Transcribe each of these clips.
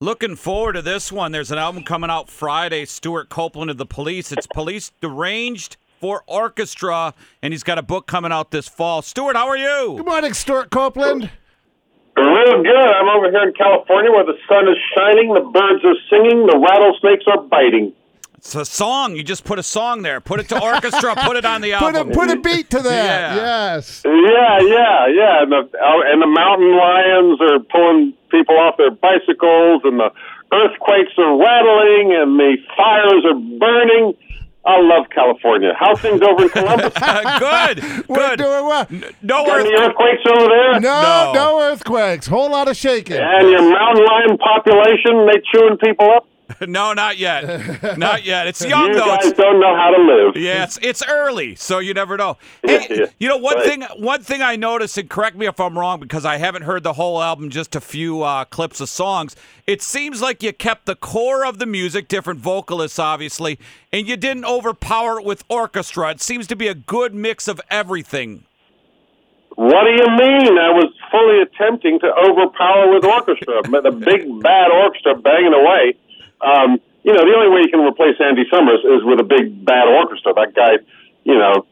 Looking forward to this one. There's an album coming out Friday. Stewart Copeland of the Police. It's Police Deranged for Orchestra, and he's got a book coming out this fall. Stewart, how are you? Good morning, Stewart Copeland. Real good. I'm over here in California where the sun is shining, the birds are singing, the rattlesnakes are biting. It's a song. You just put a song there. Put it to orchestra. put it on the Put a album. put a beat to that. Yeah. Yes. Yeah, yeah, yeah. And the, uh, and the mountain lions are pulling people off their bicycles, and the earthquakes are rattling, and the fires are burning. I love California. How's things over in Columbus? good. We're Good. doing well. No Got any earthquakes over there? No, No. no, earthquakes. Whole lot of shaking. And your mountain lion population, they chewing people up? No, not yet. Not yet. It's young You though. guys It's, don't know how to live. yeah, it's, it's early, so you never know. Hey, Yeah, yeah. you know one Right. thing. One thing I noticed, and correct me if I'm wrong, because I haven't heard the whole album, just a few uh, clips of songs. It seems like you kept the core of the music, different vocalists, obviously, and you didn't overpower it with orchestra. It seems to be a good mix of everything. What do you mean? I was fully attempting to overpower with orchestra, but the big bad orchestra banging away. Um, you know, the only way you can replace Andy Summers is with a big bad orchestra. That guy, you know,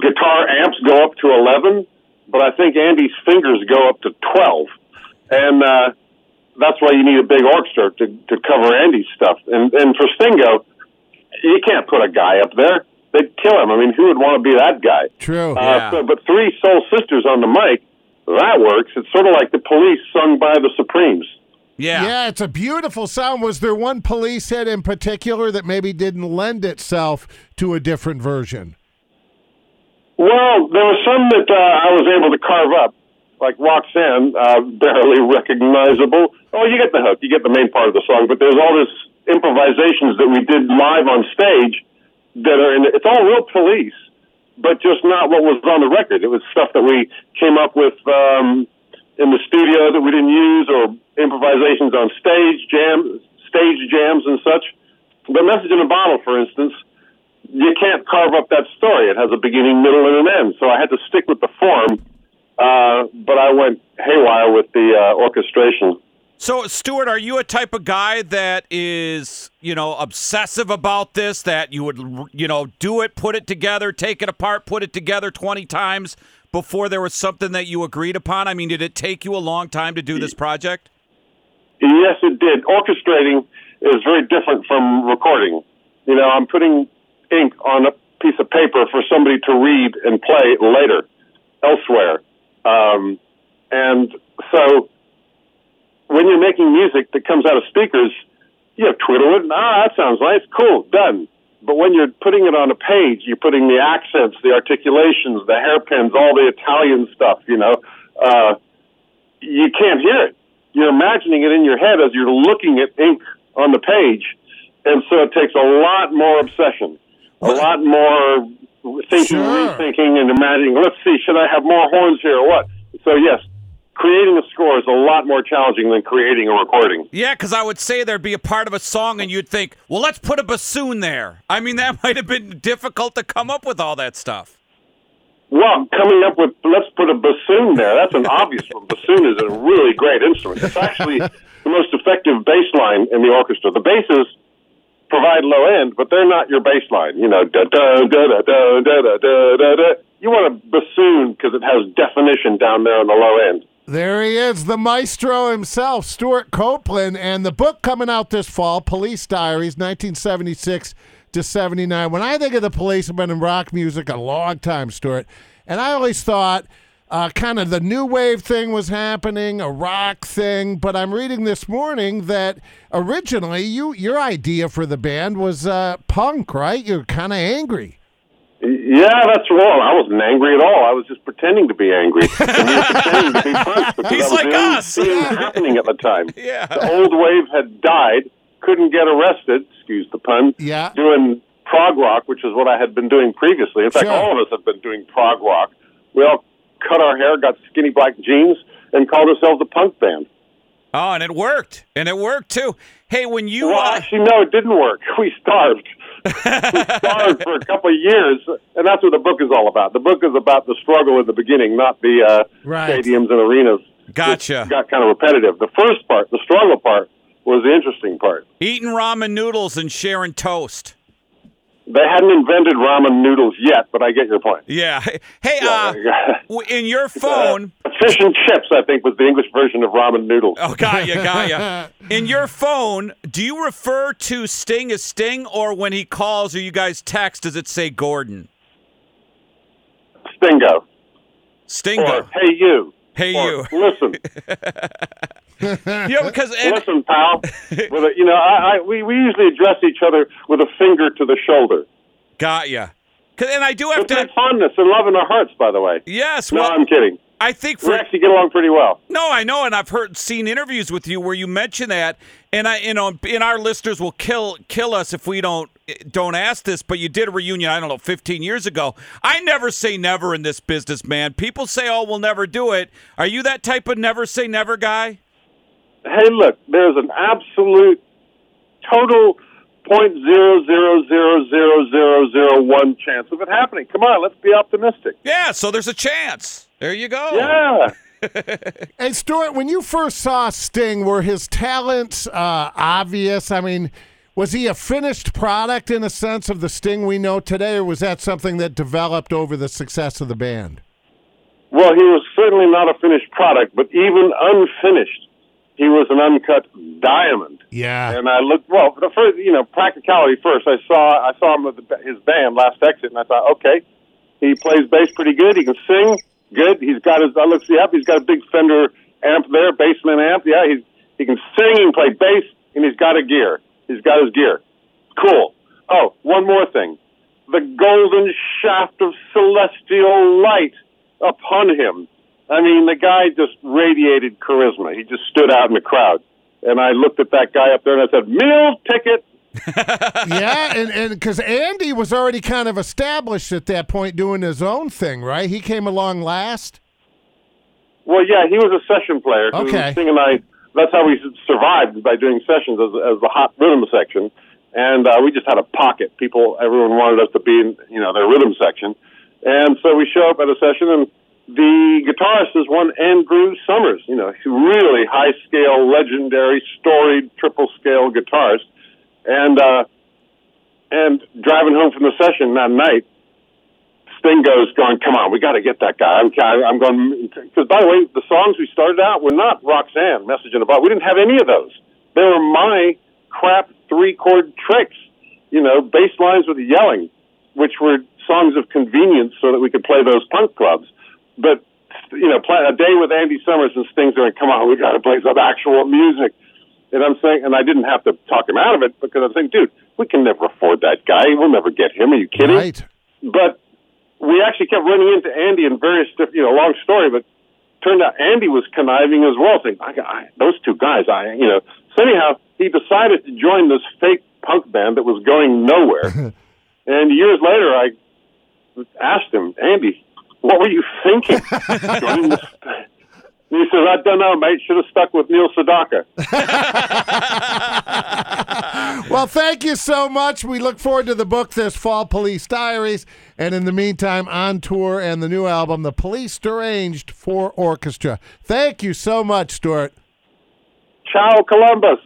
guitar amps go up to eleven, but I think Andy's fingers go up to twelve, and uh, that's why you need a big orchestra to to cover Andy's stuff. And and for Stingo, you can't put a guy up there. They'd kill him. I mean, who would want to be that guy? True. Uh, Yeah. so, but three soul sisters on the mic, that works. It's sort of like the police sung by the Supremes. Yeah. Yeah, it's a beautiful sound. Was there one police hit in particular that maybe didn't lend itself to a different version? Well, there were some that uh, I was able to carve up, like Roxanne, uh, barely recognizable. Oh, you get the hook, you get the main part of the song, but there's all this improvisations that we did live on stage that are in. It's all real police, but just not what was on the record. It was stuff that we came up with um, in the studio that we didn't use, or improvisations on stage jam, stage jams and such. But message in a bottle, for instance you can't carve up that story. It has a beginning, middle, and an end. So I had to stick with the form, uh, but I went haywire with the uh, orchestration. So, Stewart, are you a type of guy that is, you know, obsessive about this? That you would, you know, do it, put it together, take it apart, put it together 20 times before there was something that you agreed upon? I mean, did it take you a long time to do this project? Yes, it did. Orchestrating is very different from recording. You know, I'm putting ink on a piece of paper for somebody to read and play later elsewhere. Um, and so when you're making music that comes out of speakers, you know, twiddle it. Ah, that sounds nice. Cool. Done. But when you're putting it on a page, you're putting the accents, the articulations, the hairpins, all the Italian stuff, you know, uh, you can't hear it. You're imagining it in your head as you're looking at ink on the page. And so it takes a lot more obsession, a lot more thinking, Sure. rethinking, and imagining, let's see, should I have more horns here or what? So, yes, creating a score is a lot more challenging than creating a recording. Yeah, because I would say there'd be a part of a song and you'd think, well, let's put a bassoon there. I mean, that might have been difficult to come up with all that stuff. Well, coming up with let's put a bassoon there. That's an obvious one. Bassoon is a really great instrument. It's actually the most effective bass line in the orchestra. The basses provide low end, but they're not your bass line. You know, da da da da da da da da da. You want a bassoon because it has definition down there on the low end. There he is, the maestro himself, Stewart Copeland, and the book coming out this fall, Police Diaries, 1976 to 79. When I think of the police, I've been in rock music a long time, Stewart, and I always thought uh, kind of the new wave thing was happening, a rock thing. But I'm reading this morning that originally you your idea for the band was uh, punk, right? You're kind of angry. Yeah, that's wrong. I wasn't angry at all. I was just pretending to be angry. And you were pretending to be punks because He's that was like the only us. thing happening at the time. Yeah. The old wave had died, couldn't get arrested, excuse the pun, Yeah. doing prog rock, which is what I had been doing previously. In fact, Sure. all of us have been doing prog rock. We all cut our hair, got skinny black jeans, and called ourselves a punk band. Oh, and it worked. And it worked too. Hey, when you Well, uh, actually, no, it didn't work. We starved. We starved for a couple of years, and that's what the book is all about. The book is about the struggle in the beginning, not the uh, Right. stadiums and arenas. Gotcha. Got kind of repetitive. The first part, the struggle part, was the interesting part. Eating ramen noodles and sharing toast. They hadn't invented ramen noodles yet, but I get your point. Yeah. Hey, uh, in your phone. Uh, fish and chips, I think, was the English version of ramen noodles. Oh, got ya, got ya. In your phone, do you refer to Sting as Sting, or when he calls or you guys text, does it say Gordon? Stingo. Stingo. Or, hey, you. Hey, Or, you. Listen, Yeah, because and, listen, pal. With a, you know, I, I we, we usually address each other with a finger to the shoulder. got ya. And I do have to. fondness and love in our hearts, by the way. Yes. No, Well, I'm kidding. I think We actually get along pretty well. No, I know, and I've heard seen interviews with you where you mention that, and I, you know, and our listeners will kill kill us if we don't don't ask this. But you did a reunion, I don't know, 15 years ago. I never say never in this business, man. People say, "Oh, we'll never do it." Are you that type of never say never guy? Hey, look, there's an absolute total point zero zero zero zero zero zero one chance of it happening. Come on, let's be optimistic. Yeah, so there's a chance. There you go. Yeah. Hey, Stewart, when you first saw Sting, were his talents uh, obvious? I mean, was he a finished product in a sense of the Sting we know today, or was that something that developed over the success of the band? Well, he was certainly not a finished product, but even unfinished, he was an uncut diamond. Yeah. And I looked well. The first, you know, practicality first. I saw I saw him with the, his band Last Exit, and I thought, okay, he plays bass pretty good. He can sing good. He's got his. I looked yep. He's got a big Fender amp there, basement amp. Yeah, he's he can sing. He can play bass, and he's got a gear. He's got his gear. Cool. Oh, one more thing. The golden shaft of celestial light upon him. I mean, the guy just radiated charisma. He just stood out in the crowd. And I looked at that guy up there and I said, meal ticket. yeah, and and because Andy was already kind of established at that point doing his own thing, right? He came along last. Well, yeah, he was a session player. Okay. And I, that's how we survived by doing sessions as, as the hot rhythm section. And uh, we just had a pocket. People, everyone wanted us to be in, you know, their rhythm section. And so we show up at a session, and the guitarist is one Andrew Summers. You know, really high scale, legendary, storied triple scale guitarist. And uh, and driving home from the session that night, Sting goes, going, come on, we got to get that guy. I'm, I'm going, because by the way, the songs we started out were not Roxanne, Message in a Bottle. We didn't have any of those. They were my crap three chord tricks, you know, bass lines with yelling, which were songs of convenience so that we could play those punk clubs. But, you know, play a day with Andy Summers and Sting's are going, come on, we got to play some actual music. And I'm saying, and I didn't have to talk him out of it because I'm saying, dude, we can never afford that guy. We'll never get him. Are you kidding? Right. But we actually kept running into Andy in various different, you know, long story, but turned out Andy was conniving as well, saying, I, I, those two guys, I, you know. So anyhow, he decided to join this fake punk band that was going nowhere. and years later, I asked him, Andy, what were you thinking? He says, I don't know, mate. Should have stuck with Neil Sedaka. Well, thank you so much. We look forward to the book this fall, Police Diaries, and in the meantime, on tour and the new album, The Police Deranged for Orchestra. Thank you so much, Stewart. Ciao, Columbus.